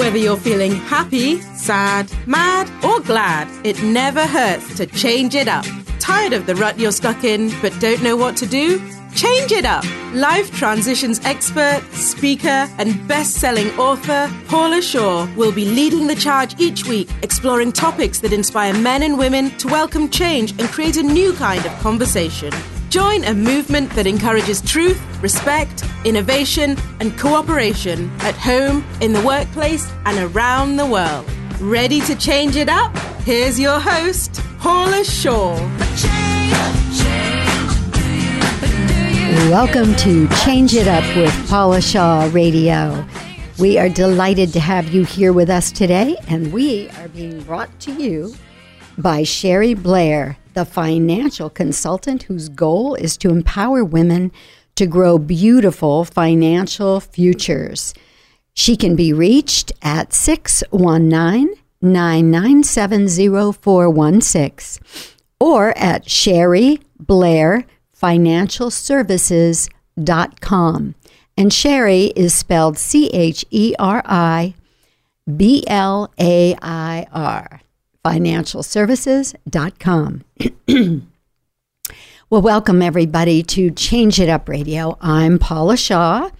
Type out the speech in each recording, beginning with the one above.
Whether you're feeling happy, sad, mad, or glad, it never hurts to change it up. Tired of the rut you're stuck in but don't know what to do? Change it up. Life transitions expert, speaker, and best selling author Paula Shaw will be leading the charge each week, exploring topics that inspire men and women to welcome change and create a new kind of conversation. Join a movement that encourages truth, respect, innovation, and cooperation at home, in the workplace, and around the world. Ready to change it up? Here's your host, Paula Shaw. Welcome to Change It Up with Paula Shaw Radio. We are delighted to have you here with us today, and we are being brought to you by Cheri Blair, the financial consultant whose goal is to empower women to grow beautiful financial futures. She can be reached at 619 997 0416 or at Cheri Blair Financial Services.com. And Cheri is spelled C H E R I B L A I R financialservices.com. well, welcome everybody to Change It Up Radio. I'm Paula Shaw.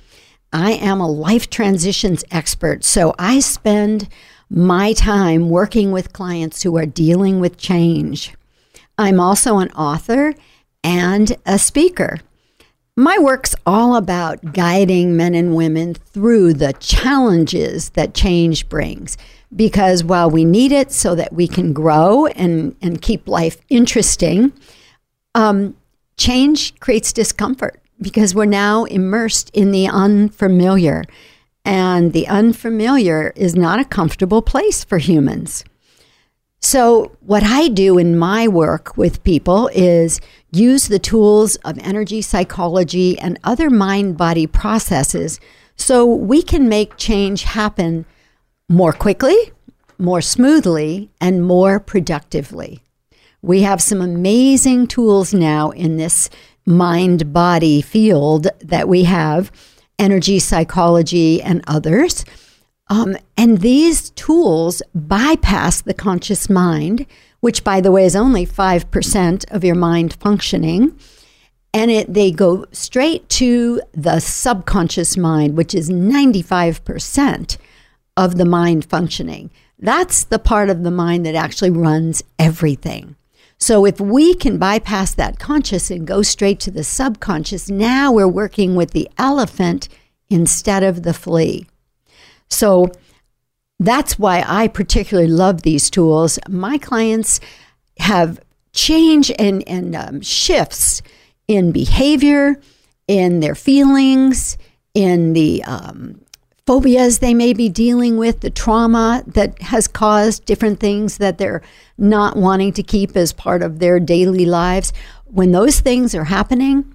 I am a life transitions expert, so I spend my time working with clients who are dealing with change. I'm also an author and a speaker. My work's all about guiding men and women through the challenges that change brings because while we need it so that we can grow and, and keep life interesting, um, change creates discomfort because we're now immersed in the unfamiliar. And the unfamiliar is not a comfortable place for humans. So, what I do in my work with people is use the tools of energy psychology and other mind body processes so we can make change happen more quickly, more smoothly, and more productively. We have some amazing tools now in this mind body field that we have energy psychology and others. Um, and these tools bypass the conscious mind, which, by the way, is only 5% of your mind functioning. And it, they go straight to the subconscious mind, which is 95% of the mind functioning. That's the part of the mind that actually runs everything. So if we can bypass that conscious and go straight to the subconscious, now we're working with the elephant instead of the flea. So that's why I particularly love these tools. My clients have change and, and um, shifts in behavior, in their feelings, in the um, phobias they may be dealing with, the trauma that has caused different things that they're not wanting to keep as part of their daily lives. When those things are happening,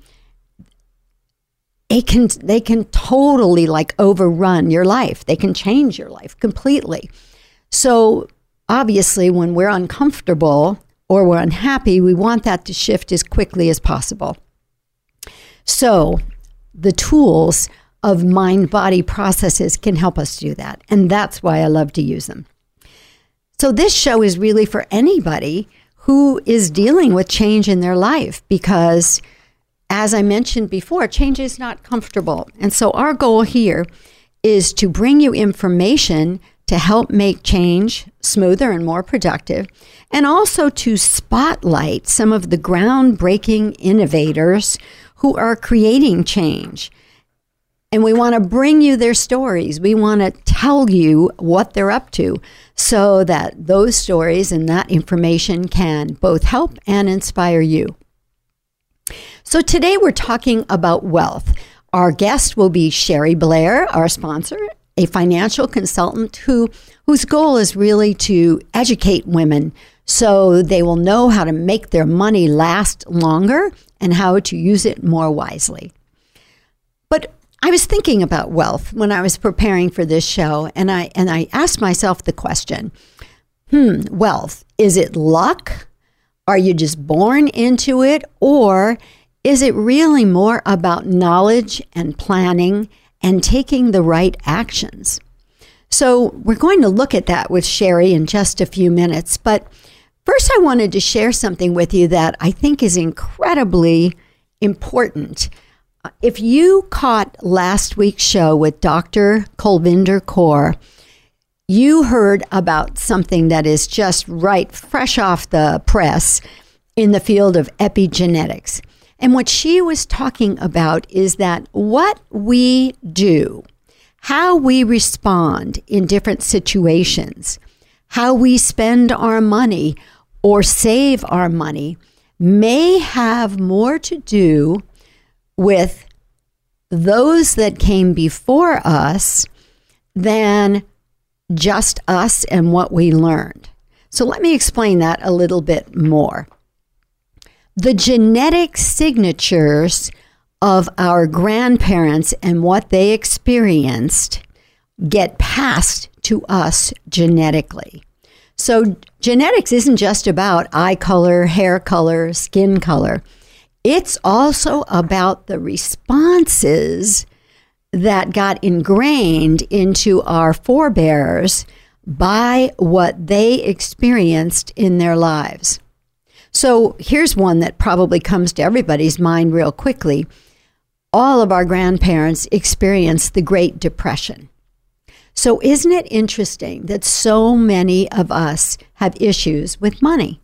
it can they can totally like overrun your life. They can change your life completely. So obviously when we're uncomfortable or we're unhappy, we want that to shift as quickly as possible. So the tools of mind body processes can help us do that. And that's why I love to use them. So, this show is really for anybody who is dealing with change in their life because, as I mentioned before, change is not comfortable. And so, our goal here is to bring you information to help make change smoother and more productive, and also to spotlight some of the groundbreaking innovators who are creating change and we want to bring you their stories. We want to tell you what they're up to so that those stories and that information can both help and inspire you. So today we're talking about wealth. Our guest will be Cheri Blair, our sponsor, a financial consultant who whose goal is really to educate women so they will know how to make their money last longer and how to use it more wisely. But I was thinking about wealth when I was preparing for this show, and I and I asked myself the question: Hmm, wealth is it luck? Are you just born into it, or is it really more about knowledge and planning and taking the right actions? So we're going to look at that with Cheri in just a few minutes. But first, I wanted to share something with you that I think is incredibly important. If you caught last week's show with Dr. Kulvinder Kaur, you heard about something that is just right, fresh off the press in the field of epigenetics. And what she was talking about is that what we do, how we respond in different situations, how we spend our money or save our money may have more to do with those that came before us than just us and what we learned. So let me explain that a little bit more. The genetic signatures of our grandparents and what they experienced get passed to us genetically. So, genetics isn't just about eye color, hair color, skin color. It's also about the responses that got ingrained into our forebears by what they experienced in their lives. So here's one that probably comes to everybody's mind real quickly. All of our grandparents experienced the Great Depression. So, isn't it interesting that so many of us have issues with money?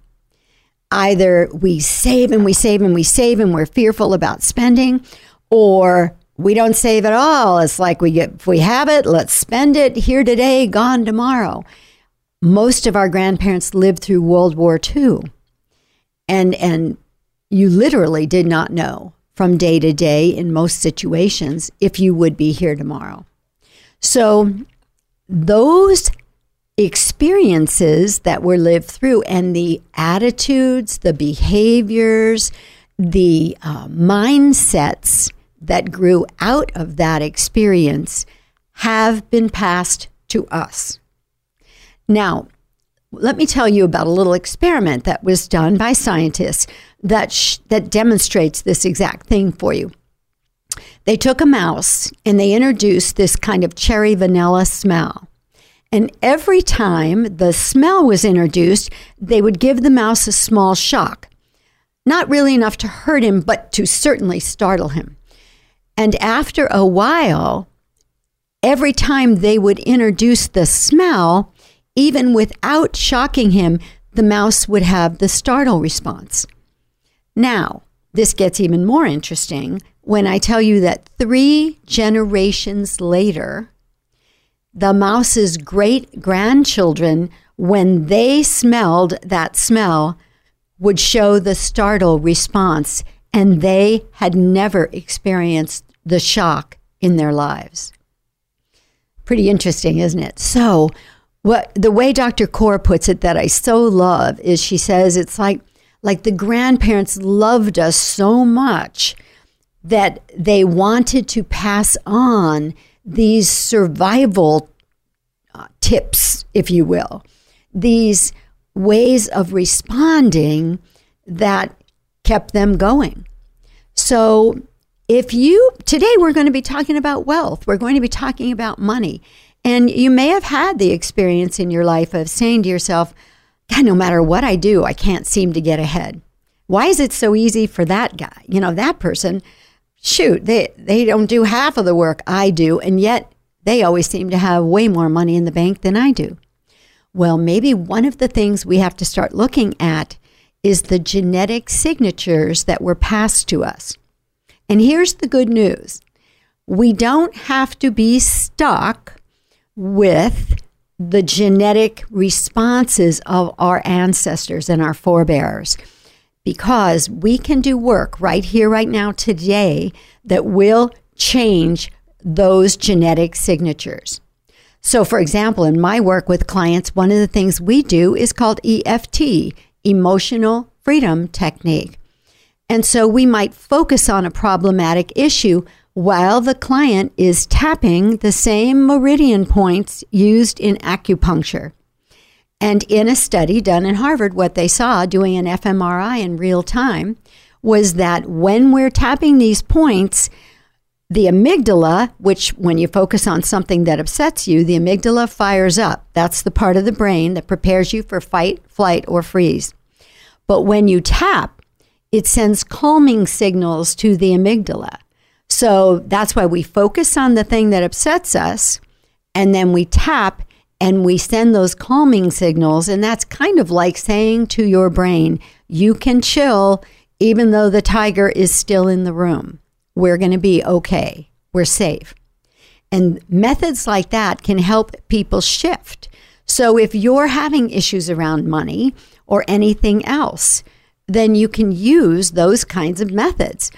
Either we save and we save and we save and we're fearful about spending, or we don't save at all. It's like we get, if we have it, let's spend it here today, gone tomorrow. Most of our grandparents lived through World War II. And, and you literally did not know from day to day in most situations if you would be here tomorrow. So, those experiences that were lived through and the attitudes, the behaviors, the uh, mindsets that grew out of that experience have been passed to us. Now, let me tell you about a little experiment that was done by scientists that sh- that demonstrates this exact thing for you. They took a mouse and they introduced this kind of cherry vanilla smell. And every time the smell was introduced, they would give the mouse a small shock. Not really enough to hurt him, but to certainly startle him. And after a while, every time they would introduce the smell, even without shocking him, the mouse would have the startle response. Now, this gets even more interesting when I tell you that three generations later, the mouse's great grandchildren, when they smelled that smell, would show the startle response and they had never experienced the shock in their lives. Pretty interesting, isn't it? So, what the way Dr. Kaur puts it that I so love is she says it's like like the grandparents loved us so much that they wanted to pass on these survival uh, tips, if you will, these ways of responding that kept them going. So, if you today we're going to be talking about wealth, we're going to be talking about money. And you may have had the experience in your life of saying to yourself, God, no matter what I do, I can't seem to get ahead. Why is it so easy for that guy? You know, that person, shoot, they, they don't do half of the work I do, and yet they always seem to have way more money in the bank than I do. Well, maybe one of the things we have to start looking at is the genetic signatures that were passed to us. And here's the good news we don't have to be stuck with the genetic responses of our ancestors and our forebears because we can do work right here, right now, today that will change those genetic signatures. So, for example, in my work with clients, one of the things we do is called EFT, Emotional Freedom Technique. And so we might focus on a problematic issue while the client is tapping the same meridian points used in acupuncture. And in a study done in Harvard, what they saw doing an fMRI in real time was that when we're tapping these points, the amygdala, which when you focus on something that upsets you, the amygdala fires up. That's the part of the brain that prepares you for fight, flight, or freeze. But when you tap, it sends calming signals to the amygdala. So that's why we focus on the thing that upsets us and then we tap and we send those calming signals. And that's kind of like saying to your brain, you can chill even though the tiger is still in the room. We're going to be okay. We're safe. And methods like that can help people shift. So if you're having issues around money or anything else, then you can use those kinds of methods.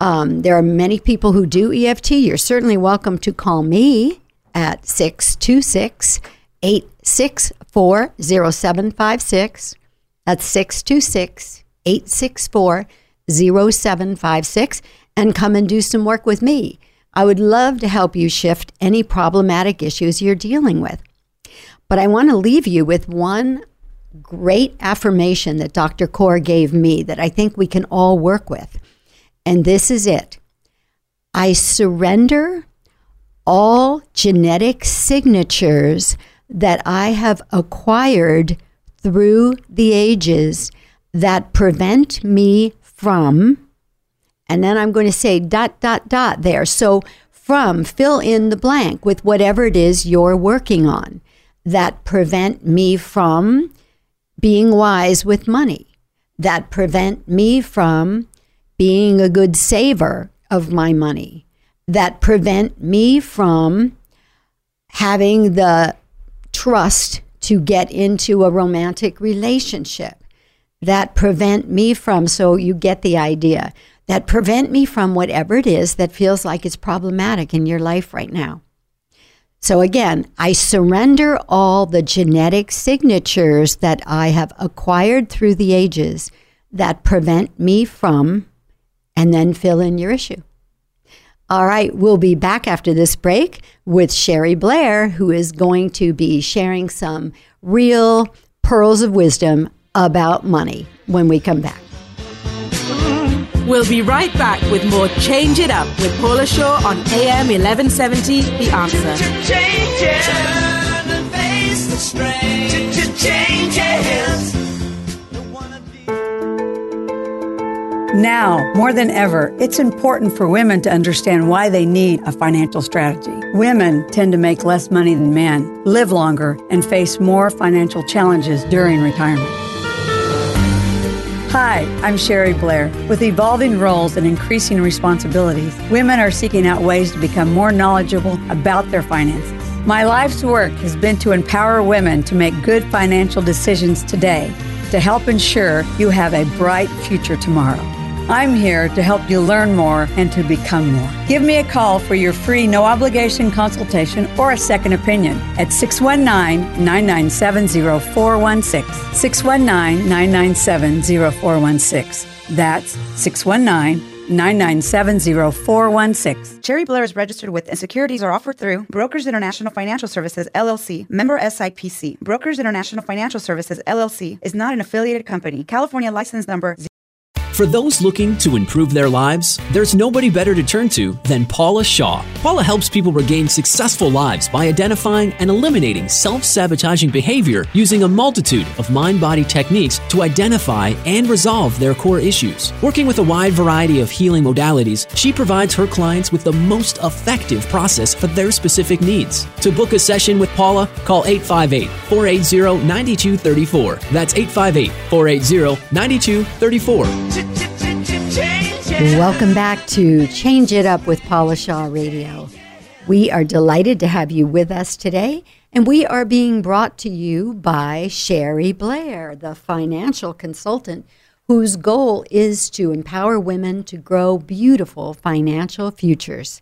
Um, there are many people who do EFT. You're certainly welcome to call me at 626 864 0756. That's 626 864 0756 and come and do some work with me. I would love to help you shift any problematic issues you're dealing with. But I want to leave you with one great affirmation that Dr. Kaur gave me that I think we can all work with. And this is it I surrender all genetic signatures that I have acquired through the ages that prevent me from, and then I'm going to say dot, dot, dot there. So from, fill in the blank with whatever it is you're working on that prevent me from being wise with money, that prevent me from being a good saver of my money, that prevent me from having the trust to get into a romantic relationship, that prevent me from, so you get the idea, that prevent me from whatever it is that feels like it's problematic in your life right now. So again, I surrender all the genetic signatures that I have acquired through the ages that prevent me from, and then fill in your issue. All right, we'll be back after this break with Cheri Blair, who is going to be sharing some real pearls of wisdom about money when we come back. We'll be right back with more Change It Up with Paula Shaw on AM 1170, The Answer. Change it. Turn and face the strain. Change it. Now, more than ever, it's important for women to understand why they need a financial strategy. Women tend to make less money than men, live longer, and face more financial challenges during retirement. Hi, I'm Cheri Blair. With evolving roles and increasing responsibilities, women are seeking out ways to become more knowledgeable about their finances. My life's work has been to empower women to make good financial decisions today to help ensure you have a bright future tomorrow. I'm here to help you learn more and to become more. Give me a call for your free no obligation consultation or a second opinion at 619 997 0416. 619 997 0416. That's 619 997 0416. Cheri Blair is registered with and securities are offered through Brokers International Financial Services LLC, member SIPC. Brokers International Financial Services LLC is not an affiliated company. California license number for those looking to improve their lives, there's nobody better to turn to than Paula Shaw. Paula helps people regain successful lives by identifying and eliminating self sabotaging behavior using a multitude of mind body techniques to identify and resolve their core issues. Working with a wide variety of healing modalities, she provides her clients with the most effective process for their specific needs. To book a session with Paula, call 858 480 9234. That's 858 480 9234. Welcome back to Change It Up with Paula Shaw Radio. We are delighted to have you with us today, and we are being brought to you by Cheri Blair, the financial consultant whose goal is to empower women to grow beautiful financial futures.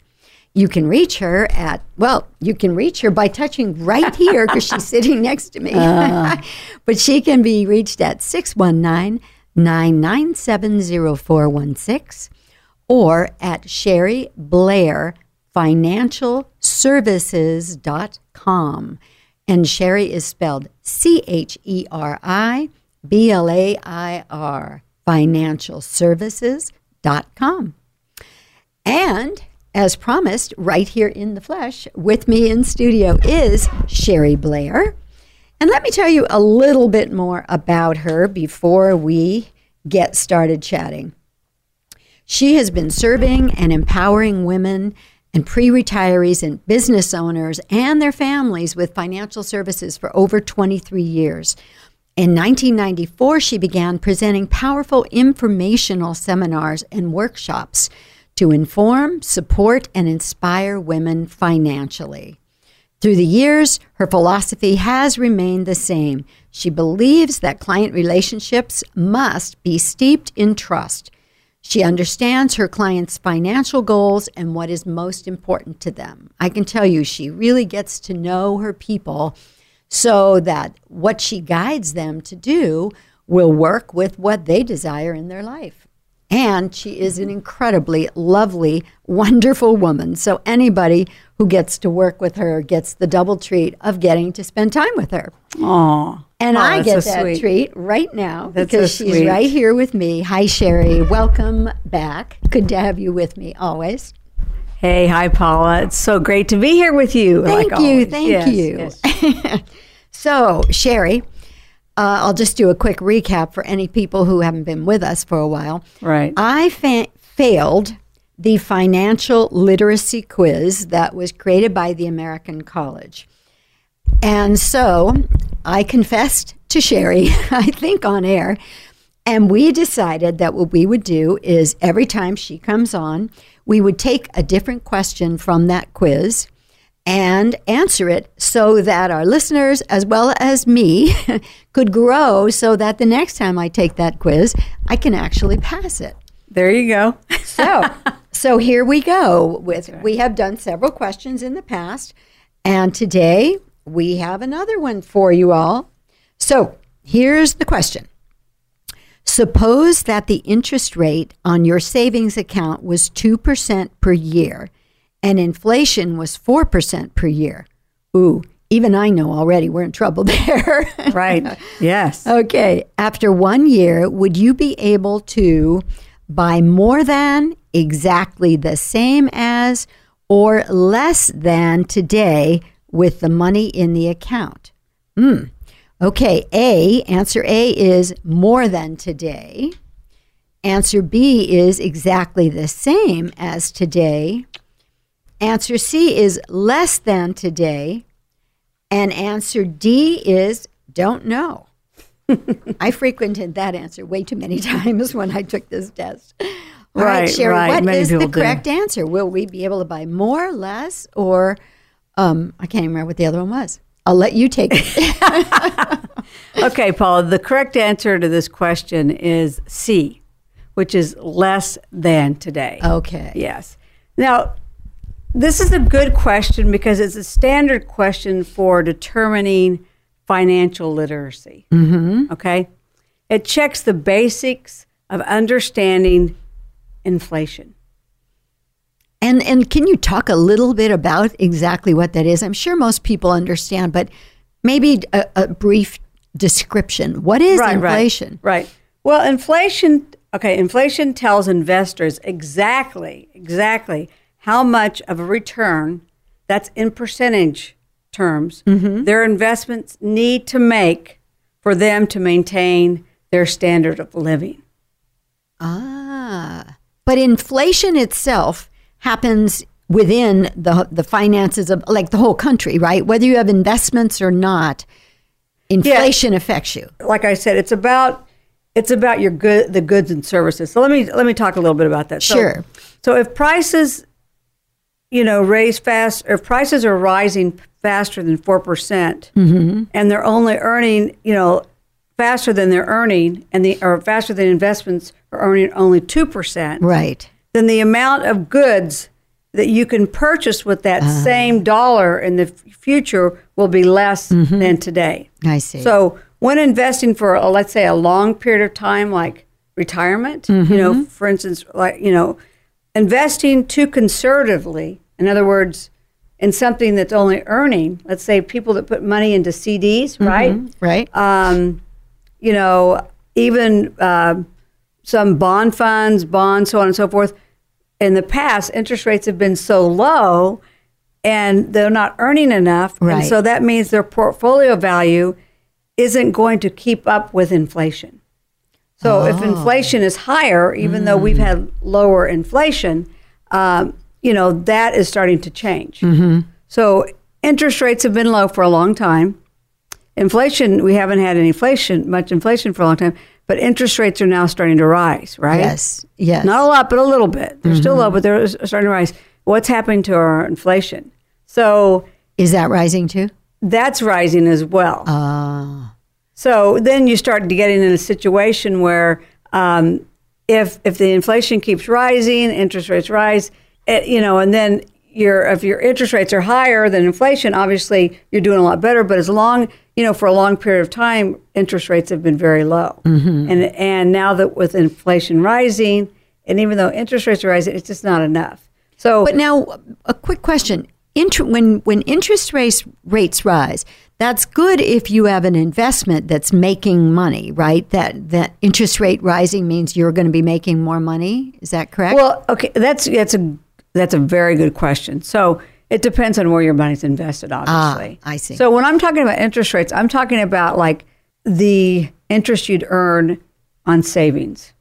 You can reach her at, well, you can reach her by touching right here because she's sitting next to me. Uh. but she can be reached at 619 997 0416 or at Cheri Blair Financial Services.com. And Cheri is spelled C H E R I B L A I R, financial services.com. And as promised, right here in the flesh with me in studio is Cheri Blair. And let me tell you a little bit more about her before we get started chatting. She has been serving and empowering women and pre retirees and business owners and their families with financial services for over 23 years. In 1994, she began presenting powerful informational seminars and workshops to inform, support, and inspire women financially. Through the years, her philosophy has remained the same. She believes that client relationships must be steeped in trust. She understands her clients' financial goals and what is most important to them. I can tell you, she really gets to know her people so that what she guides them to do will work with what they desire in their life. And she is an incredibly lovely, wonderful woman. So anybody who gets to work with her gets the double treat of getting to spend time with her. Aw. And Oh, I get so that sweet. treat right now That's because so she's right here with me. Hi, Cheri. Welcome back. Good to have you with me always. Hey, hi, Paula. It's so great to be here with you. Thank like you. always. Thank Yes, you. yes. So, Cheri, uh, I'll just do a quick recap for any people who haven't been with us for a while. Right. I fa- failed the financial literacy quiz that was created by the American College. And so I confessed to Cheri, I think on air, and we decided that what we would do is every time she comes on, we would take a different question from that quiz and answer it so that our listeners, as well as me, could grow so that the next time I take that quiz, I can actually pass it. There you go. So, so here we go. With we have done several questions in the past, and today we have another one for you all. So here's the question: Suppose that the interest rate on your savings account was two percent per year, and inflation was four percent per year. Ooh, even I know already we're in trouble there. right. Yes. Okay. After one year, would you be able to buy more than, exactly the same as, or less than today with the money in the account? Hmm. Okay. A, answer A is more than today. Answer B is exactly the same as today. Answer C is less than today. And answer D is don't know. I frequented that answer way too many times when I took this test. All right, Right, Cheri, right. what Many is the people do. correct answer? Will we be able to buy more, less, or um, I can't even remember what the other one was. I'll let you take it. Okay, Paula. The correct answer to this question is C, which is less than today. okay. Yes. Now, this is a good question because it's a standard question for determining financial literacy. Mm-hmm. Okay. It checks the basics of understanding inflation. And and can you talk a little bit about exactly what that is? I'm sure most people understand, but maybe a, a brief description. What is inflation? Right, right. Well, inflation, okay, inflation tells investors exactly, exactly how much of a return, that's in percentage terms, Mm-hmm. their investments need to make for them to maintain their standard of living. Ah, but inflation itself happens within the the finances of like the whole country, right? Whether you have investments or not, inflation affects you. Like I said, it's about it's about your good the goods and services. So let me let me talk a little bit about that. So- Sure. So, if prices you know raise fast if prices are rising faster than 4% mm-hmm. and they're only earning you know faster than they're earning and the or faster than investments are earning only 2% Right. then the amount of goods that you can purchase with that ah. same dollar in the f- future will be less mm-hmm. than today. I see. So when investing for, a, let's say, a long period of time, like retirement, you know, mm-hmm. for instance, like you know, investing too conservatively, in other words, in something that's only earning, let's say, people that put money into CDs, right? right. um, you know, even uh, some bond funds, bonds, so on and so forth. in the past, interest rates have been so low and they're not earning enough. Right. And so that means their portfolio value isn't going to keep up with inflation. So if inflation is higher, even though we've had lower inflation, um, you know, that is starting to change. So interest rates have been low for a long time. Inflation, we haven't had any inflation, much inflation for a long time, but interest rates are now starting to rise, right? Yes. Yes. Not a lot, but a little bit. They're still low, but they're starting to rise. What's happening to our inflation? So Is that rising too? that's rising as well. Uh, So then you start getting in a situation where um, if if the inflation keeps rising, interest rates rise, it, you know, and then your if your interest rates are higher than inflation, obviously you're doing a lot better. But as long you know for a long period of time, interest rates have been very low, and and now that with inflation rising, and even though interest rates are rising, it's just not enough. So But now, a quick question: Inter- when when interest rates rates rise, that's good if you have an investment that's making money, right? That that interest rate rising means you're going to be making more money. Is that correct? Well, okay, that's that's a that's a very good question. So it depends on where your money's invested, obviously. Ah, I see. So when I'm talking about interest rates, I'm talking about like the interest you'd earn on savings.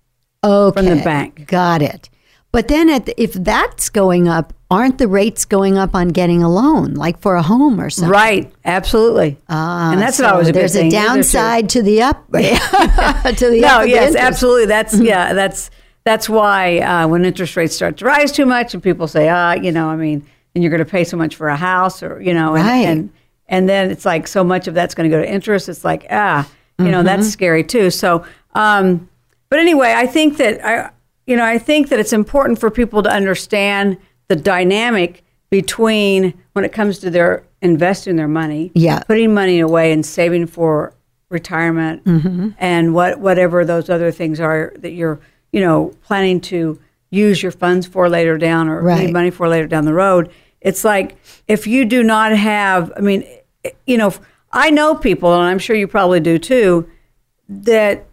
okay, from the bank. Got it. But then, at the, if that's going up, aren't the rates going up on getting a loan, like for a home or something? Right, absolutely. Ah, and that's so not always a there's a downside to the up, to the No, up of the yes, interest. absolutely. That's yeah, that's that's why uh, when interest rates start to rise too much, and people say, ah, you know, I mean, and you're going to pay so much for a house, or you know, and Right. and, and then it's like so much of that's going to go to interest. It's like ah, you know, Mm-hmm. that's scary too. So, um, but anyway, I think that I, you know, I think that it's important for people to understand the dynamic between when it comes to their investing their money, Yeah. putting money away and saving for retirement Mm-hmm. and what whatever those other things are that you're you know planning to use your funds for later down or Right. need money for later down the road it's like if you do not have i mean you know i know people and i'm sure you probably do too that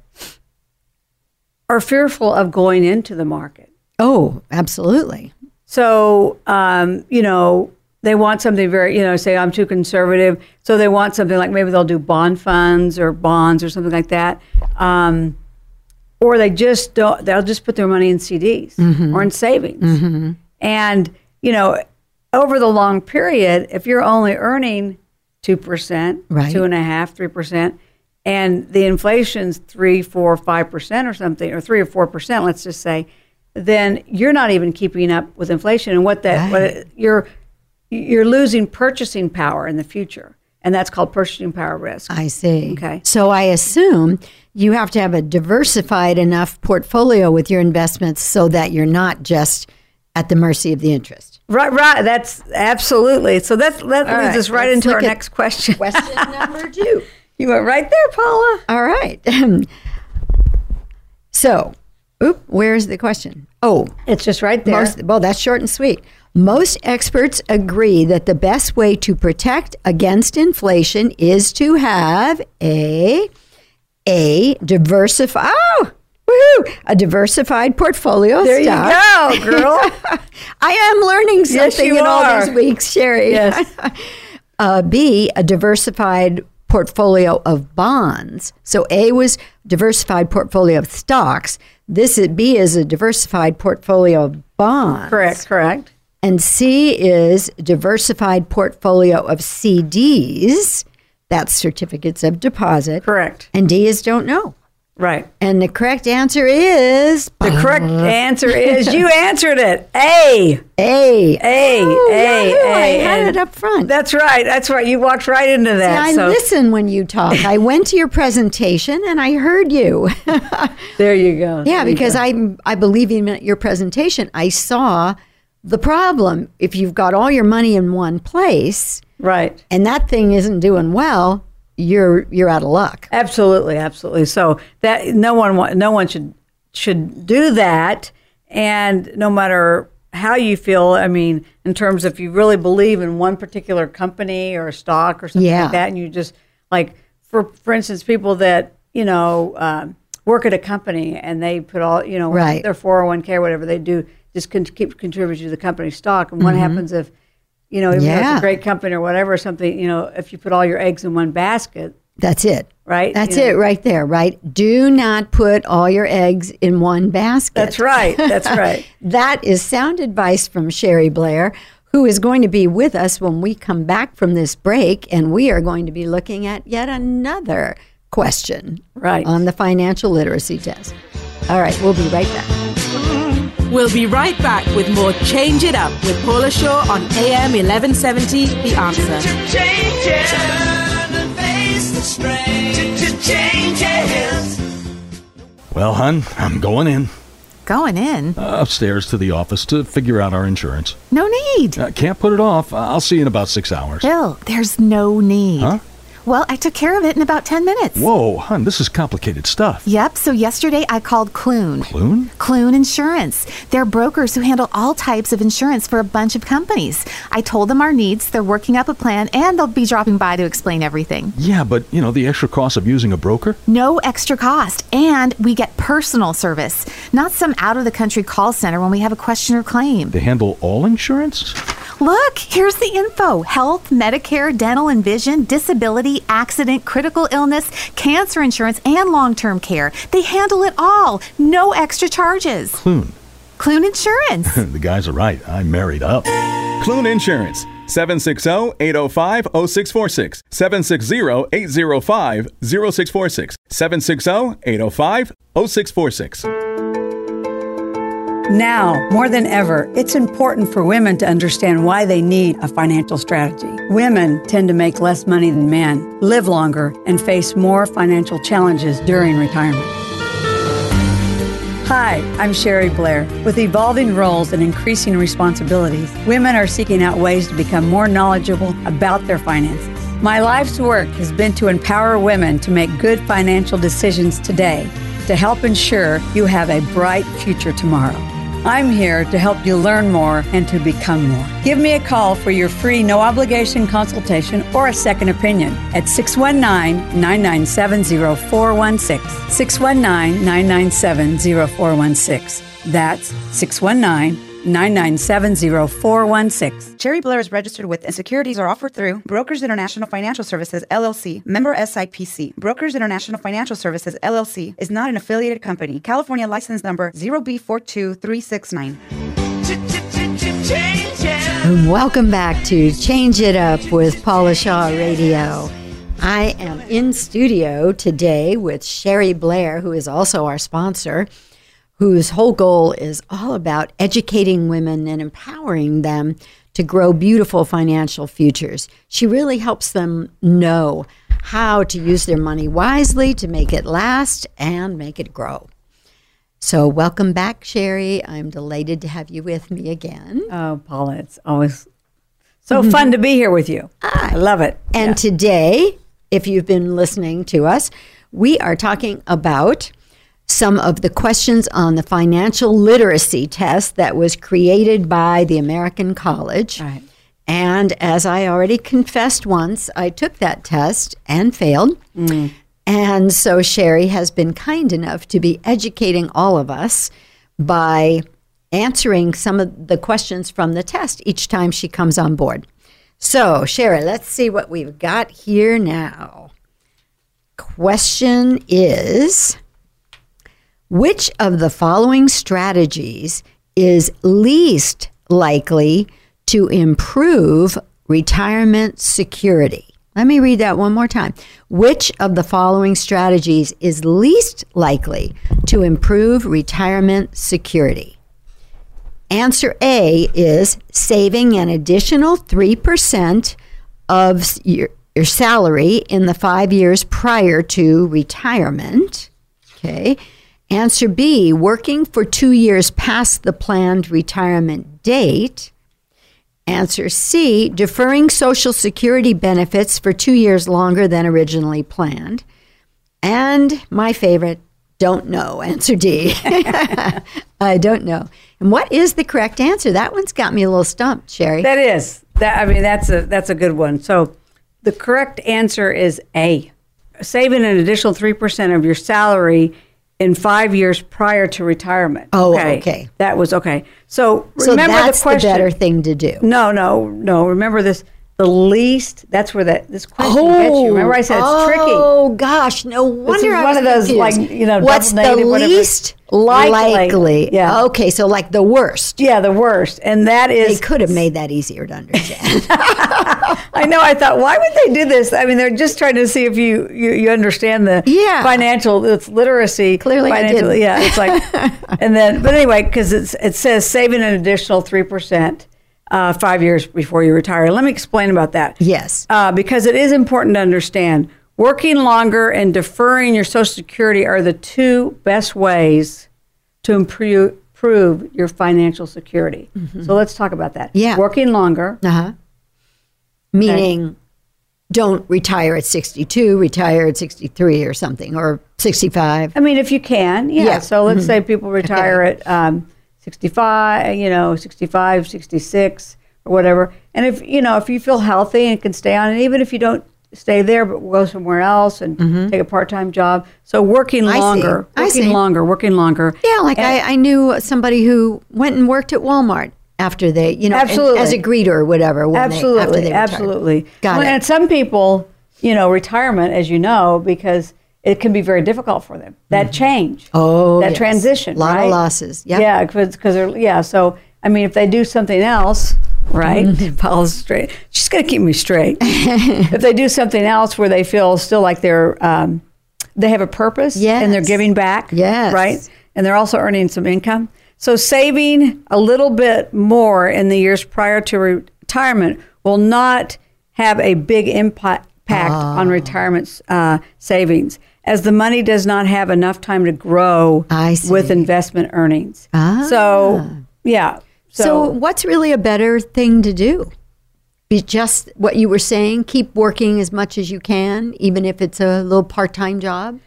are fearful of going into the market. Oh, absolutely. So, um, you know, they want something very, you know, say I'm too conservative. So they want something like maybe they'll do bond funds or bonds or something like that. Um, or they just don't, they'll just put their money in CDs mm-hmm. or in savings. Mm-hmm. And, you know, over the long period, if you're only earning 2%, right. 2.5%, 3%, and the inflation's three, four, five percent or something, or three or four percent, let's just say, then you're not even keeping up with inflation. And what that, what it, you're, you're losing purchasing power in the future, and that's called purchasing power risk. I see. Okay. So I assume you have to have a diversified enough portfolio with your investments so that you're not just at the mercy of the interest. Right, right. That's absolutely. So that's, that leads right, us right let's into our next question. Question number two. You went right there, Paula. All right. so, oop, where's the question? Oh, It's just right there. Most, well, that's short and sweet. Most experts agree that the best way to protect against inflation is to have a a diversified oh, woohoo, a diversified portfolio. there stock. you go, girl. I am learning something you in all these weeks, Cheri. Yes. uh, B, a diversified portfolio of bonds. So A was diversified portfolio of stocks. This is B is a diversified portfolio of bonds. correct, correct. And C is diversified portfolio of CDs. That's certificates of deposit. Correct. And D is don't know. Right. And the correct answer is The correct answer is you answered it. A. A. A. Oh, A. yahoo, I A. had it up front. That's right. That's right. You walked right into that. I so listen when you talk. I went to your presentation and I heard you. there you go. yeah, There because go. I I believe in your presentation. I saw the problem if you've got all your money in one place right. and that thing isn't doing well, you're you're out of luck. Absolutely, absolutely. So that no one no one should should do that, and no matter how you feel, I mean, in terms of if you really believe in one particular company or stock or something Yeah. like that, and you just like for for instance, people that you know um, work at a company and they put all you know Right. their four hundred one k or whatever they do just con- keep contributing to the company stock. And what happens if, you know, even though it's a great company or whatever, something, you know, if you put all your eggs in one basket, That's it. right? That's you know, it right there, right? Do not put all your eggs in one basket. That's right. That's right. That is sound advice from Cheri Blair, who is going to be with us when we come back from this break. And we are going to be looking at yet another question Right. on the financial literacy test. All right, we'll be right back. We'll be right back with more Change It Up with Paula Shaw on AM 1170 The Answer. change it. Turn and face the strain. To, to change it. Well, hun, I'm going in Going in? uh, upstairs to the office to figure out our insurance. No need. Uh, can't put it off. I'll see you in about six hours. Bill, there's no need. Huh? Well, I took care of it in about 10 minutes. Whoa, hun, this is complicated stuff. Yep, so yesterday I called Clune. Clune? Clune Insurance. They're brokers who handle all types of insurance for a bunch of companies. I told them our needs, they're working up a plan, and they'll be dropping by to explain everything. Yeah, but, you know, the extra cost of using a broker? No extra cost, and we get personal service, not some out of the country call center when we have a question or claim. They handle all insurance? Look, here's the info health, Medicare, dental and vision, disability, accident, critical illness, cancer insurance, and long term care. They handle it all. No extra charges. Clune. Clune Insurance. the guys are right. I married up. Clune Insurance. 760-805-0646. 760-805-0646. 760-805-0646. Now, more than ever, it's important for women to understand why they need a financial strategy. Women tend to make less money than men, live longer, and face more financial challenges during retirement. Hi, I'm Cheri Blair. With evolving roles and increasing responsibilities, women are seeking out ways to become more knowledgeable about their finances. My life's work has been to empower women to make good financial decisions today to help ensure you have a bright future tomorrow. I'm here to help you learn more and to become more. Give me a call for your free no obligation consultation or a second opinion at 619 997 0416. 619 997 0416. That's 619 997 0416. Cheri Blair is registered with and securities are offered through Brokers International Financial Services LLC, member SIPC. Brokers International Financial Services LLC is not an affiliated company. California license number 0B42369. Change it. And welcome back to Change It Up with Paula Shaw Radio. I am in studio today with Cheri Blair, who is also our sponsor, whose whole goal is all about educating women and empowering them to grow beautiful financial futures. She really helps them know how to use their money wisely to make it last and make it grow. So, welcome back, Cheri. I'm delighted to have you with me again. Oh, Paula, it's always so fun to be here with you. Ah. I love it. And today, if you've been listening to us, we are talking about some of the questions on the financial literacy test that was created by the American College. Right. And as I already confessed once, I took that test and failed. Mm. And so Cheri has been kind enough to be educating all of us by answering some of the questions from the test each time she comes on board. So, Cheri, let's see what we've got here now. Question is Which of the following strategies is least likely to improve retirement security? Let me read that one more time. Which of the following strategies is least likely to improve retirement security? Answer A is saving an additional 3% of your, your salary in the five years prior to retirement. Okay. Answer B, working for two years past the planned retirement date. Answer C, deferring Social Security benefits for two years longer than originally planned. And my favorite, don't know. Answer D. I don't know. And what is the correct answer? That one's got me a little stumped, Cheri. That is that. I mean, that's a that's a good one. So, the correct answer is A. Saving an additional three percent of your salary in five years prior to retirement. Oh, okay. That was okay. So So remember the question. better thing to do. No, no, no. Remember this. The least. That's where that this question gets you. Remember, I said it's oh, tricky. Oh gosh, no wonder is I one of those, confused. like, you know, what's the least Likely. likely? Yeah. Okay, so like the worst. Yeah, the worst, and that is they could have made that easier to understand. I know. I thought, why would they do this? I mean, they're just trying to see if you you, you understand the Yeah. financial it's literacy. Clearly I financial, didn't. Yeah, it's like, and then, but anyway, because it's it says saving an additional three percent. Uh, five years before you retire. Let me explain about that. yes. uh, because it is important to understand working longer and deferring your Social Security are the two best ways to improve, improve your financial security. So let's talk about that. Mm-hmm. Yeah. Working longer. Uh huh. Meaning, don't retire at 62, retire at 63 or something, or 65. I mean, if you can, yeah. Yeah. So let's say people retire at um, 65, you know, 65, 66, or whatever. And if, you know, if you feel healthy and can stay on, and even if you don't stay there, but go somewhere else and take a part time job. So working Mm-hmm. Longer, I working see. longer, working longer. Yeah, like And- I, I knew somebody who went and worked at Walmart after they, you know, Absolutely. as a greeter or whatever. They- absolutely, after they absolutely. Got Well, it. And some people, you know, retirement, as you know, because it can be very difficult for them. That change, Oh, that yes. transition, Lot of losses. Yep. Yeah, because they're yeah. So I mean, if they do something else, right? Paul's straight. She's gonna keep me straight. if they do something else where they feel still like they're they're they have a purpose yes. and they're giving back, Yes. right? And they're also earning some income. So saving a little bit more in the years prior to retirement will not have a big impact Ah. on retirement uh, savings, as the money does not have enough time to grow with investment earnings. Ah. So, yeah. So, So, what's really a better thing to do? Be just what you were saying, keep working as much as you can, even if it's a little part time job.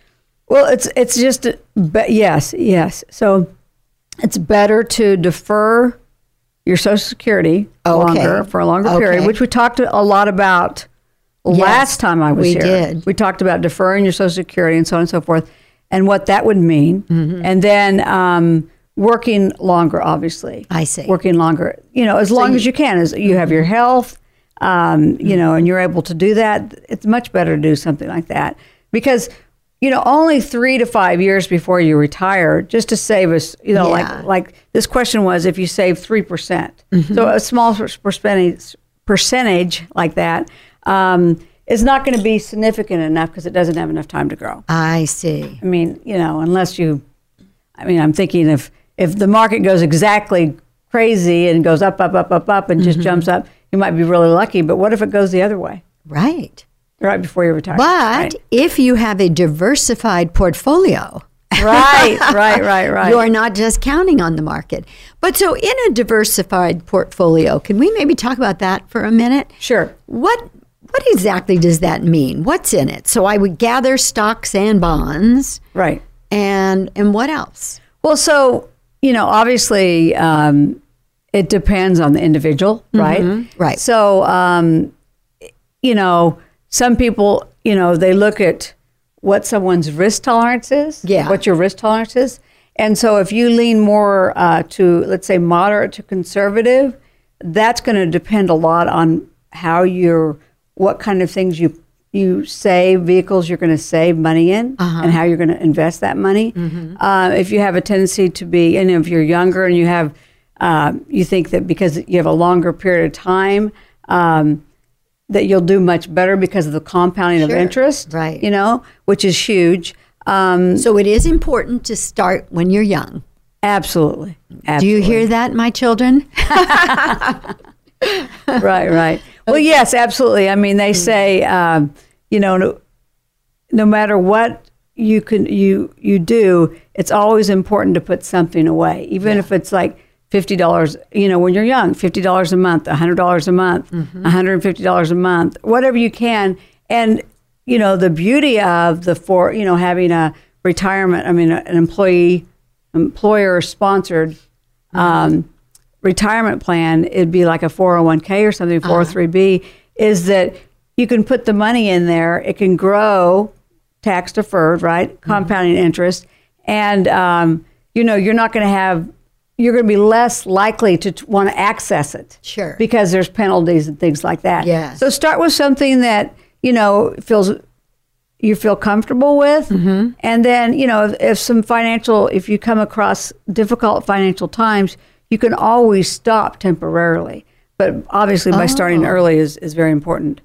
well, it's it's just but yes, yes. So it's better to defer your Social Security Okay. longer for a longer period, which we talked a lot about last time I was we here. did. We talked about deferring your Social Security and so on and so forth, and what that would mean, Mm-hmm. and then um, working longer. Obviously, I see. working longer. You know, as long as you can, as you have your health, um, you know, and you're able to do that. It's much better to do something like that because. You know, only three to five years before you retire, just to save us. You know, Yeah. like like this question was, if you save three percent, Mm-hmm. so a small percentage percentage like that um, is not going to be significant enough because it doesn't have enough time to grow. I see. I mean, you know, unless you, I mean, I'm thinking if if the market goes exactly crazy and goes up, up, up, up, up, and Mm-hmm. just jumps up, you might be really lucky. But what if it goes the other way, Right. right before you retire? But right, if you have a diversified portfolio, right, right, right, right. You're not just counting on the market. But so in a diversified portfolio, can we maybe talk about that for a minute? sure. What what exactly does that mean? What's in it? So I would gather stocks and bonds Right. and and what else? Well, so you know, obviously, um, it depends on the individual, right? Mm-hmm. Right. So, um, you know, some people, you know, they look at what someone's risk tolerance is, Yeah. what your risk tolerance is, and so if you lean more uh, to, let's say, moderate to conservative, that's going to depend a lot on how you're, what kind of things you you save vehicles you're going to save money in and how you're going to invest that money. Uh, if you have a tendency to be, and if you're younger and you have, uh, you think that because you have a longer period of time, um, that you'll do much better because of the compounding of interest, Right. You know, which is huge. Um, So it is important to start when you're young. absolutely. Do you hear that, my children? right, right. Well, yes, absolutely. I mean, they say, um, you know, no, no matter what you can you you do, it's always important to put something away, even if it's like fifty dollars. You know, when you're young, fifty dollars a month, hundred dollars a month, hundred and fifty dollars a month, whatever you can. And you know, the beauty of the for you know having a retirement. I mean, an employee employer sponsored. Um, retirement plan, it'd be like a 401k or something, 403b, is that you can put the money in there, it can grow tax deferred, right? Compounding interest. and um, you know you're not going to have you're going to be less likely to t- want to access it. Sure. Because there's penalties and things like that. Yes. So start with something that you know feels you feel comfortable with, Mm-hmm. and then you know if, if some financial if you come across difficult financial times, you can always stop temporarily. But obviously, by starting Oh. early is, is very important.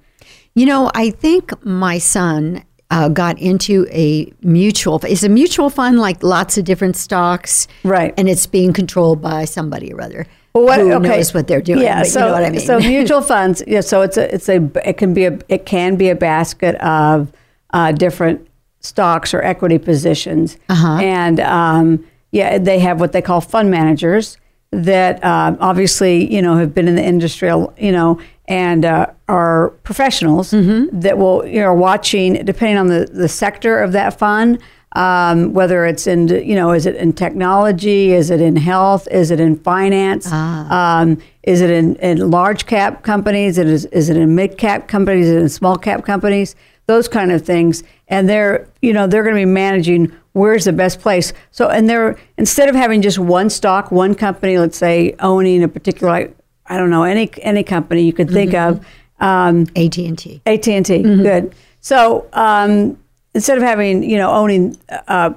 You know, I think my son uh, got into a mutual. It's a mutual fund, like lots of different stocks, Right. And it's being controlled by somebody or other Well, what, who okay. knows what they're doing. Yeah, so you know what I mean. so mutual funds. Yeah, so it's a it's a it can be a it can be a basket of uh, different stocks or equity positions, Uh-huh. and um, yeah, they have what they call fund managers that um, obviously you know have been in the industry, you know, and uh, are professionals Mm-hmm. that will you know watching depending on the the sector of that fund. Um, whether it's in, you know, is it in technology? Is it in health? Is it in finance? Um, is it in, in large cap companies? Is, is it in mid cap companies? Is it in small cap companies? Those kind of things. And they're, you know, they're going to be managing where's the best place. So, and they're, instead of having just one stock, one company, let's say owning a particular, I don't know, any, any company you could think of, um, AT and T. AT and T. Good. So um, instead of having you know owning, uh,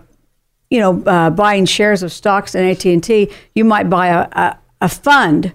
you know, uh, buying shares of stocks in AT and T, you might buy a, a, a fund,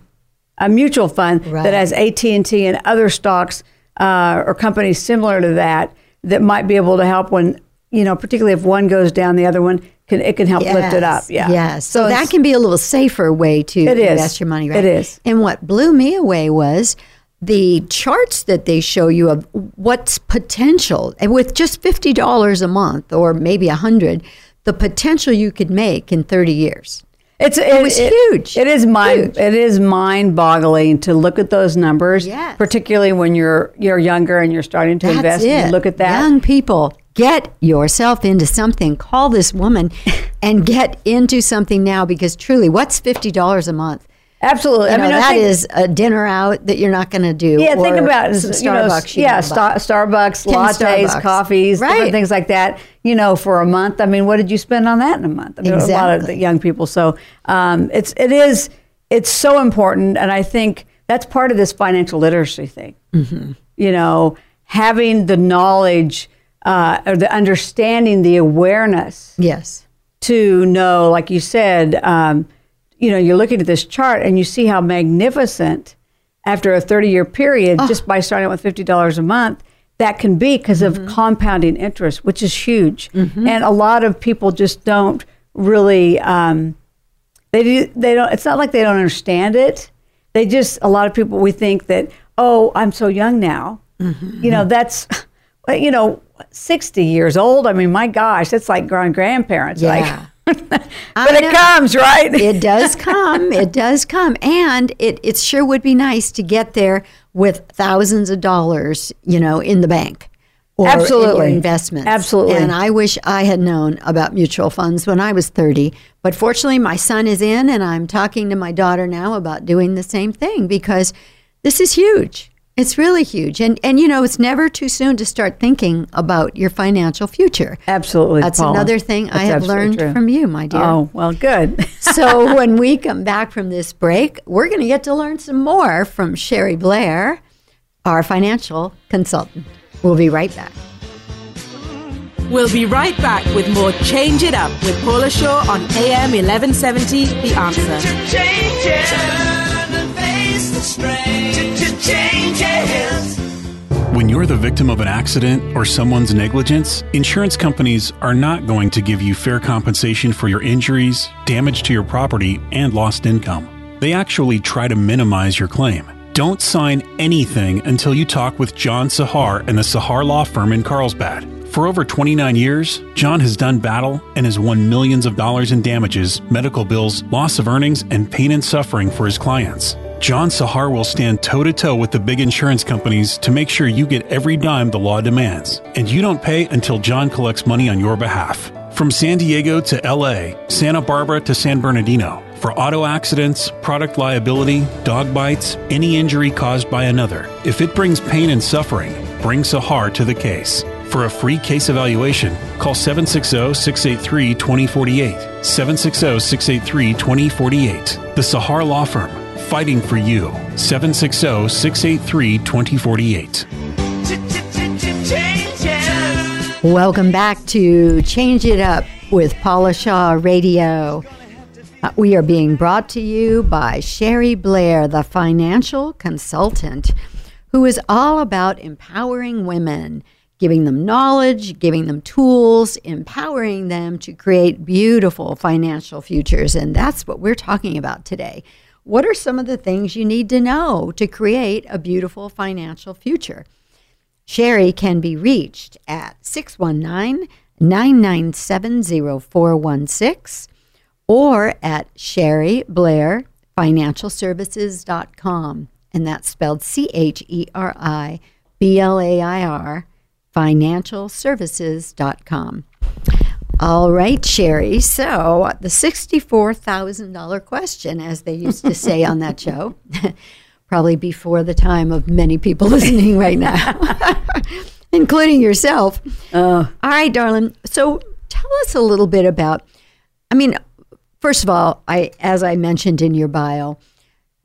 a mutual fund Right. that has AT and T and other stocks uh, or companies similar to that that might be able to help when you know, particularly if one goes down, the other one can it can help lift it up. Yeah. Yes. So, that can be a little safer way to It is. invest your money, right? It is. And what blew me away was the charts that they show you of what's potential and with just fifty dollars a month or maybe a hundred, the potential you could make in thirty years. It's it, was huge. It is mind Huge. it is mind boggling to look at those numbers. Yes. Particularly when you're you're younger and you're starting to That's invest. it. and You look at that. Young people, get yourself into something. Call this woman and get into something now because truly, what's fifty dollars a month? Absolutely. You I know, mean, I think- is a dinner out that you're not going to do. Yeah, think about some you know, Starbucks. you yeah, Star. Starbucks, lattes, Starbucks. coffees, Right. things like that. You know, for a month. I mean, what did you spend on that in a month? I mean, A lot of the young people. So um, it's it is it's so important, and I think that's part of this financial literacy thing. Mm-hmm. You know, having the knowledge uh, or the understanding, the awareness Yes. to know, like you said, um, you know, you're looking at this chart and you see how magnificent after a 30 year period, just by starting with $50 a month, that can be because of compounding interest, which is huge. And a lot of people just don't really, um, they do, they don't, it's not like they don't understand it. They just, a lot of people, we think that, oh, I'm so young now. You know, that's, you know, 60 years old. I mean, my gosh, it's like grand grandparents. Yeah. Like, but I it know. comes, right? it does come. It does come, and it it sure would be nice to get there with thousands of dollars, you know, in the bank. Or in Absolutely. investments. Absolutely. And I wish I had known about mutual funds when I was 30. But fortunately, my son is in, and I'm talking to my daughter now about doing the same thing because this is huge. It's really huge. And, and you know, it's never too soon to start thinking about your financial future. Absolutely. That's Paula. another thing I have learned true. from you, my dear. Oh, well, good. so when we come back from this break, we're going to get to learn some more from Cheri Blair, our financial consultant. We'll be right back. We'll be right back with more Change It Up with Paula Shaw on AM 1170 The Answer. Change it. Turn and face the strain. Change it. When you're the victim of an accident or someone's negligence, insurance companies are not going to give you fair compensation for your injuries, damage to your property, and lost income. They actually try to minimize your claim. Don't sign anything until you talk with John Sahar and the Sahar Law Firm in Carlsbad. For over 29 years, John has done battle and has won millions of dollars in damages, medical bills, loss of earnings, and pain and suffering for his clients. John Sahar will stand toe to toe with the big insurance companies to make sure you get every dime the law demands, and you don't pay until John collects money on your behalf. From San Diego to LA, Santa Barbara to San Bernardino, for auto accidents, product liability, dog bites, any injury caused by another, if it brings pain and suffering, bring Sahar to the case. For a free case evaluation, call 760 683 2048. 760 683 2048. The Sahar Law Firm, fighting for you. 760 683 2048. Welcome back to Change It Up with Paula Shaw Radio. Uh, we are being brought to you by Cheri Blair, the financial consultant, who is all about empowering women, giving them knowledge, giving them tools, empowering them to create beautiful financial futures. And that's what we're talking about today. What are some of the things you need to know to create a beautiful financial future? Cheri can be reached at 619 997 0416 or at Cheri Blair Financial Services.com. And that's spelled C H E R I B L A I R Financial Services.com. All right, Cheri. So the $64,000 question, as they used to say on that show, probably before the time of many people listening right now, including yourself. Uh. All right, darling. So tell us a little bit about, I mean, first of all, I as I mentioned in your bio,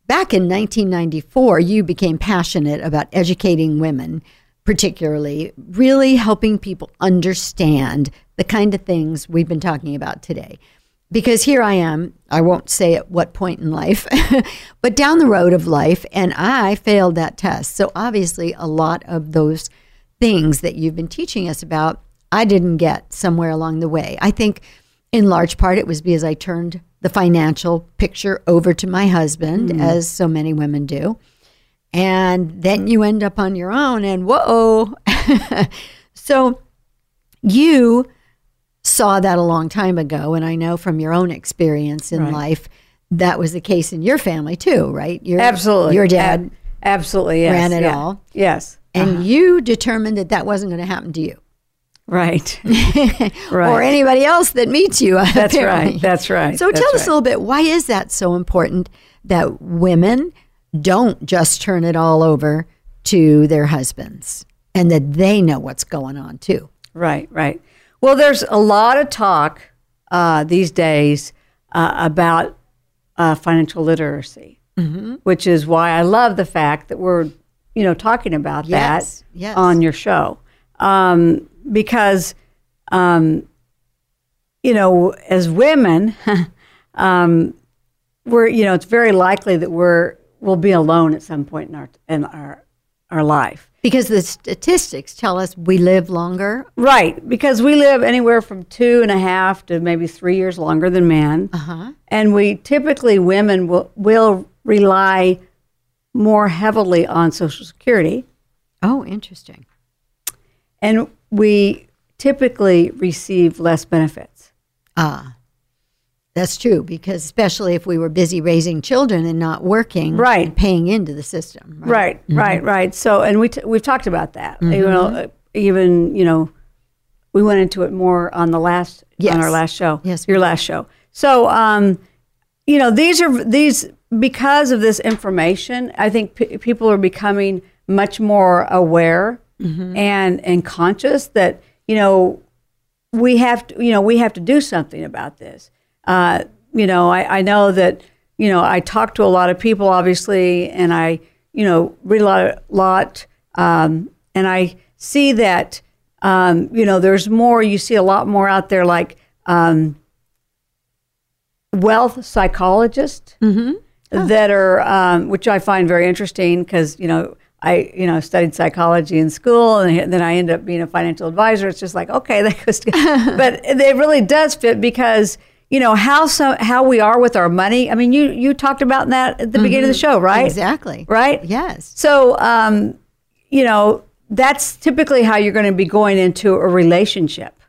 back in 1994, you became passionate about educating women, particularly really helping people understand the kind of things we've been talking about today. Because here I am, I won't say at what point in life, but down the road of life, and I failed that test. So obviously, a lot of those things that you've been teaching us about, I didn't get somewhere along the way. I think in large part it was because I turned the financial picture over to my husband, Mm. as so many women do. And then you end up on your own, and whoa. so you saw that a long time ago. And I know from your own experience in Right. life, that was the case in your family too, right? Your, Absolutely. Your dad Ab- absolutely, yes. ran it yeah. all. Yes. And uh-huh. you determined that that wasn't going to happen to you. Right. right. Or anybody else that meets you. That's apparently. right. That's right. So That's tell us a little bit why is that so important that women don't just turn it all over to their husbands and that they know what's going on too? Right, right. Well, there's a lot of talk uh, these days uh, about uh, financial literacy, Mm-hmm. which is why I love the fact that we're, you know, talking about Yes, that yes. on your show, um, because, um, you know, as women, um, we're, you know, it's very likely that we're we'll be alone at some point in our in our our life. Because the statistics tell us we live longer. Right, because we live anywhere from two and a half to maybe three years longer than men. Uh-huh. And we typically, women will, will rely more heavily on Social Security. Oh, interesting. And we typically receive less benefits. Ah, that's true because especially if we were busy raising children and not working, Right. and paying into the system, Right, right, right. So, and we t- we've talked about that. You know, uh, even you know, we went into it more on the last Yes. on our last show. Yes, your last show. So, um, you know, these are these because of this information. I think p- people are becoming much more aware and and conscious that you know we have to you know we have to do something about this. Uh, you know, I, I know that you know I talk to a lot of people, obviously, and I you know read a lot, lot, um, and I see that um, you know there's more. You see a lot more out there, like um, wealth psychologists that are, um, which I find very interesting because you know. I, you know, studied psychology in school, and then I end up being a financial advisor. It's just like, okay, that goes. but it really does fit because you know how so how we are with our money. I mean, you you talked about that at the beginning of the show, right? Exactly. Right. Yes. So, um, you know, that's typically how you're going to be going into a relationship.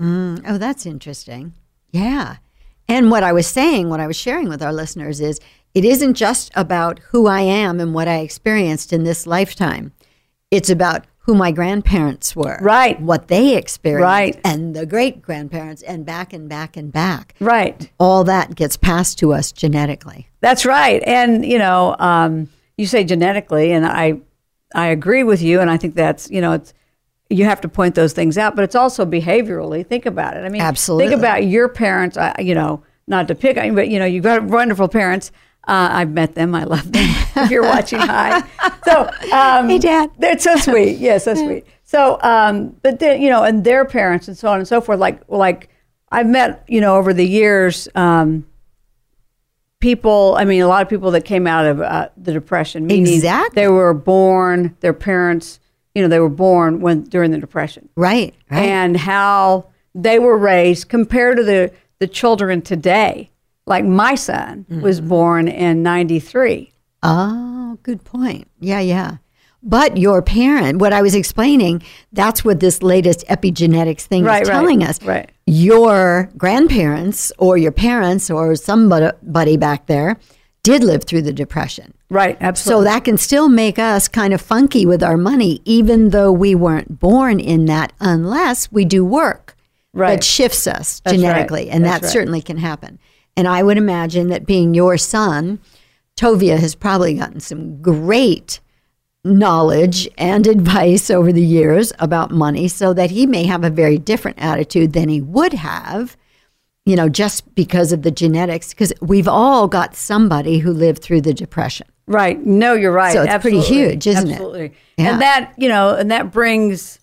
Mm, oh, that's interesting. Yeah. And what I was saying, what I was sharing with our listeners is it isn't just about who I am and what I experienced in this lifetime. It's about who my grandparents were. Right. What they experienced. Right. And the great grandparents and back and back and back. Right. All that gets passed to us genetically. That's right. And you know, um, you say genetically, and I I agree with you, and I think that's you know it's you have to point those things out, but it's also behaviorally. Think about it. I mean, Absolutely. Think about your parents. Uh, you know, not to pick but you know, you've got wonderful parents. Uh, I've met them. I love them. if you're watching, hi. So, um, Hey, Dad. They're so sweet. Yeah, so sweet. So, um, but then you know, and their parents and so on and so forth. Like, like I've met you know over the years. Um, people i mean a lot of people that came out of uh, the depression meaning Exactly. they were born their parents you know they were born when during the depression Right. Right. and how they were raised compared to the the children today like my son was Mm-hmm. born in 93 Oh, good point. Yeah, yeah. But your parent, what I was explaining, that's what this latest epigenetics thing Right, is right, telling us. right. Your grandparents or your parents or somebody back there did live through the depression. right absolutely. So that can still make us kind of funky with our money, even though we weren't born in that, unless we do work Right. that shifts us That's right. genetically. And That's that right. certainly can happen. And I would imagine that being your son, Tovia has probably gotten some great knowledge and advice over the years about money so that he may have a very different attitude than he would have you know just because of the genetics because we've all got somebody who lived through the depression Right. No, you're right. So it's pretty huge, isn't it? Absolutely. Yeah. And that, you know, and that brings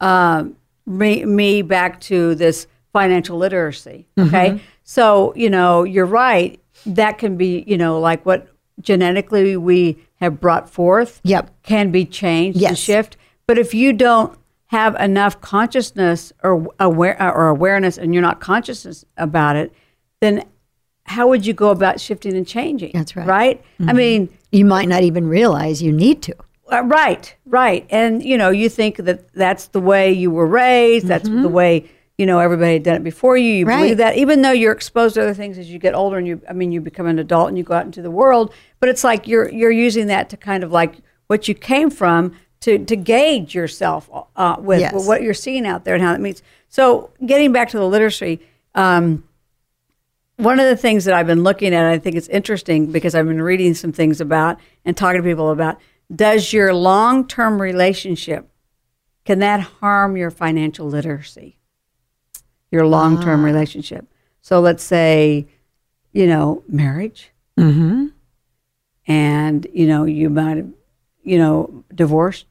um, me, me back to this financial literacy. Okay. Mm-hmm. So, you know, you're right. That can be, you know, like what genetically we have brought forth Yep. can be changed and shift. But if you don't have enough consciousness or aware or awareness and you're not conscious about it, then how would you go about shifting and changing? That's right. Right? I mean, you might not even realize you need to uh, right, right. And, you know, you think that that's the way you were raised, that's the way, you know, everybody had done it before you. You. Right. believe that, even though you're exposed to other things as you get older and you, I mean, you become an adult and you go out into the world, but it's like you're, you're using that to kind of like what you came from to, to gauge yourself uh, with, Yes. with what you're seeing out there and how that means. So getting back to the literacy, um, one of the things that I've been looking at, I think it's interesting because I've been reading some things about and talking to people about does your long term relationship, can that harm your financial literacy? Your long term relationship. So let's say, you know, marriage. mm-hmm. And, you know, you might have, you know, divorced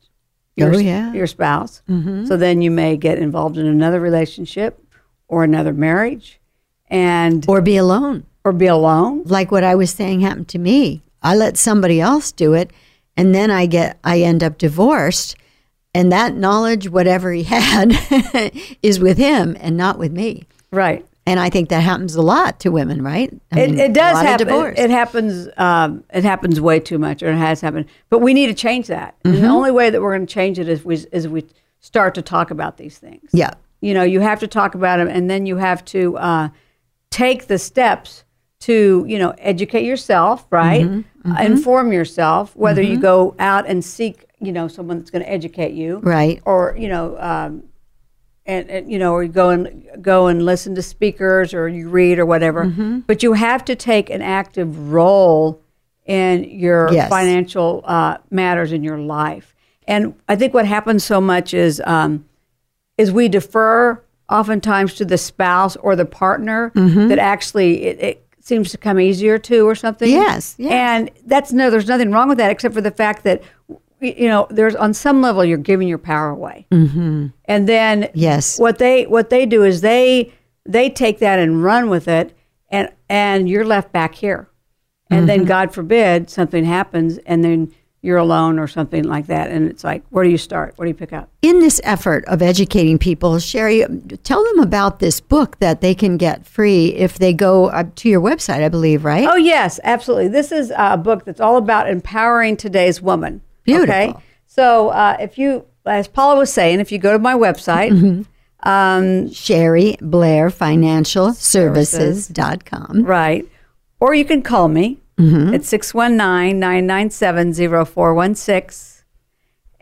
your, Oh, yeah. your spouse. So then you may get involved in another relationship or another marriage and or be alone or be alone. like what i was saying happened to me i let somebody else do it and then i get i end up divorced and that knowledge whatever he had is with him and not with me Right. and i think that happens a lot to women right I It, mean, it does happen. divorce. It, it happens. Um, it happens way too much, or it has happened. But we need to change that. Mm-hmm. the only way that we're going to change it is we is we start to talk about these things. yeah You know, you have to talk about them, and then you have to uh, take the steps to you know educate yourself, right? Mm-hmm. Uh, inform yourself. Whether you go out and seek, you know, someone that's going to educate you, Right. Or you know. Um, and, and you know, or you go and go and listen to speakers, or you read, or whatever. Mm-hmm. But you have to take an active role in your Yes. financial uh, matters in your life. And I think what happens so much is um, is we defer oftentimes to the spouse or the partner Mm-hmm. that actually it, it seems to come easier to or something. Yes, yes. And that's no, there's nothing wrong with that except for the fact that you know there's on some level you're giving your power away. Mm-hmm. And then Yes. what they what they do is they they take that and run with it, and and you're left back here, and Mm-hmm. then God forbid something happens, and then you're alone or something like that, and it's like where do you start? What do you pick up? in this effort of educating people, Cheri, tell them about this book that they can get free if they go to your website, I believe, right? Oh yes, absolutely. This is a book that's all about empowering today's woman. Beautiful. Okay, so uh, if you, as Paula was saying, if you go to my website, Mm-hmm. um, Cheri Blair Financial Services.com. right, or you can call me Mm-hmm. at 619 997 0416.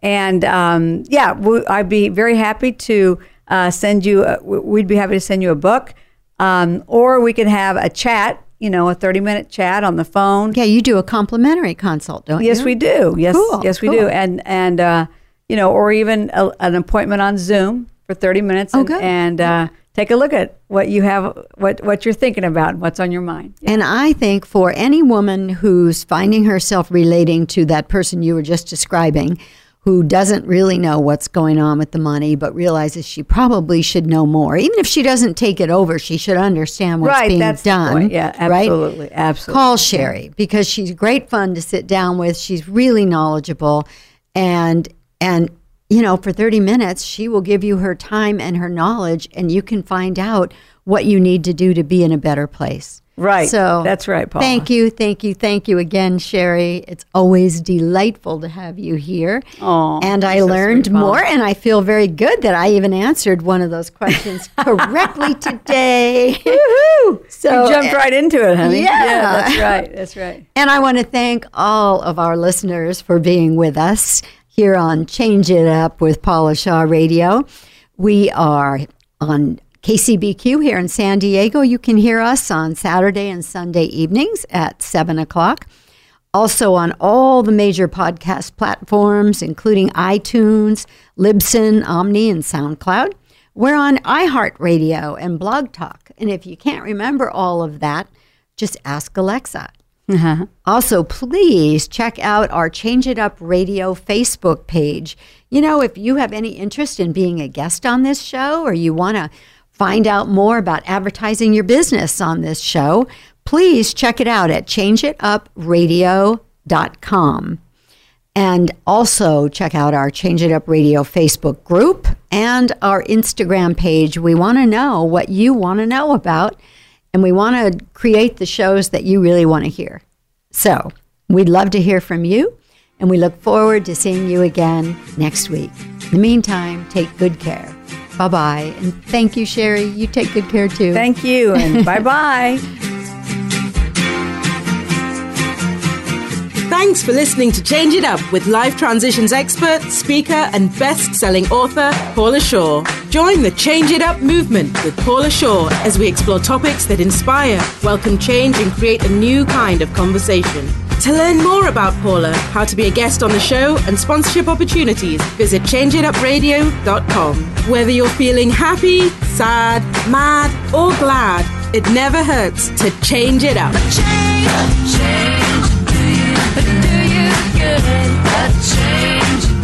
And um, yeah, we, I'd be very happy to uh, send you, a, w- we'd be happy to send you a book. Um, or we could have a chat, you know, a 30 minute chat on the phone. Yeah, you do a complimentary consult, don't Yes, you? Yes, we do. Yes, Cool, yes, we cool. do. And, and, uh, you know, or even a, an appointment on Zoom for 30 minutes Oh, and, good. and uh, take a look at what you have, what, what you're thinking about, what's on your mind. And I think for any woman who's finding herself relating to that person you were just describing, who doesn't really know what's going on with the money, but realizes she probably should know more. Even if she doesn't take it over, she should understand what's right, being that's the done. point. Yeah, right? absolutely, absolutely. Call Cheri because she's great fun to sit down with. She's really knowledgeable, and and you know, for thirty minutes, she will give you her time and her knowledge, and you can find out what you need to do to be in a better place. Right. So That's right, Paula. Thank you, thank you, thank you again, Cheri. It's always delightful to have you here. Aw, and I so learned sweet, more, and I feel very good that I even answered one of those questions correctly today. Woohoo! So you jumped right into it, honey. Yeah. that's right. That's right. and I want to thank all of our listeners for being with us here on Change It Up with Paula Shaw Radio. We are on KCBQ here in San Diego. You can hear us on Saturday and Sunday evenings at 7 o'clock. Also on all the major podcast platforms, including iTunes, Libsyn, Omny, and SoundCloud. We're on iHeartRadio and Blog Talk. And if you can't remember all of that, just ask Alexa. Uh-huh. Also, please check out our Change It Up Radio Facebook page. You know, if you have any interest in being a guest on this show or you want to find out more about advertising your business on this show, please check it out at changeitupradio.com. And also check out our Change It Up Radio Facebook group and our Instagram page. We want to know what you want to know about, and we want to create the shows that you really want to hear. So we'd love to hear from you, and we look forward to seeing you again next week. In the meantime, take good care. Bye bye. And thank you, Cheri. You take good care too. Thank you, and bye bye. Thanks for listening to Change It Up with life transitions expert, speaker, and best selling author, Paula Shaw. Join the Change It Up movement with Paula Shaw as we explore topics that inspire, welcome change, and create a new kind of conversation. To learn more about Paula, how to be a guest on the show, and sponsorship opportunities, visit changeitupradio.com. Whether you're feeling happy, sad, mad, or glad, it never hurts to change it up. Change, change, good? A change,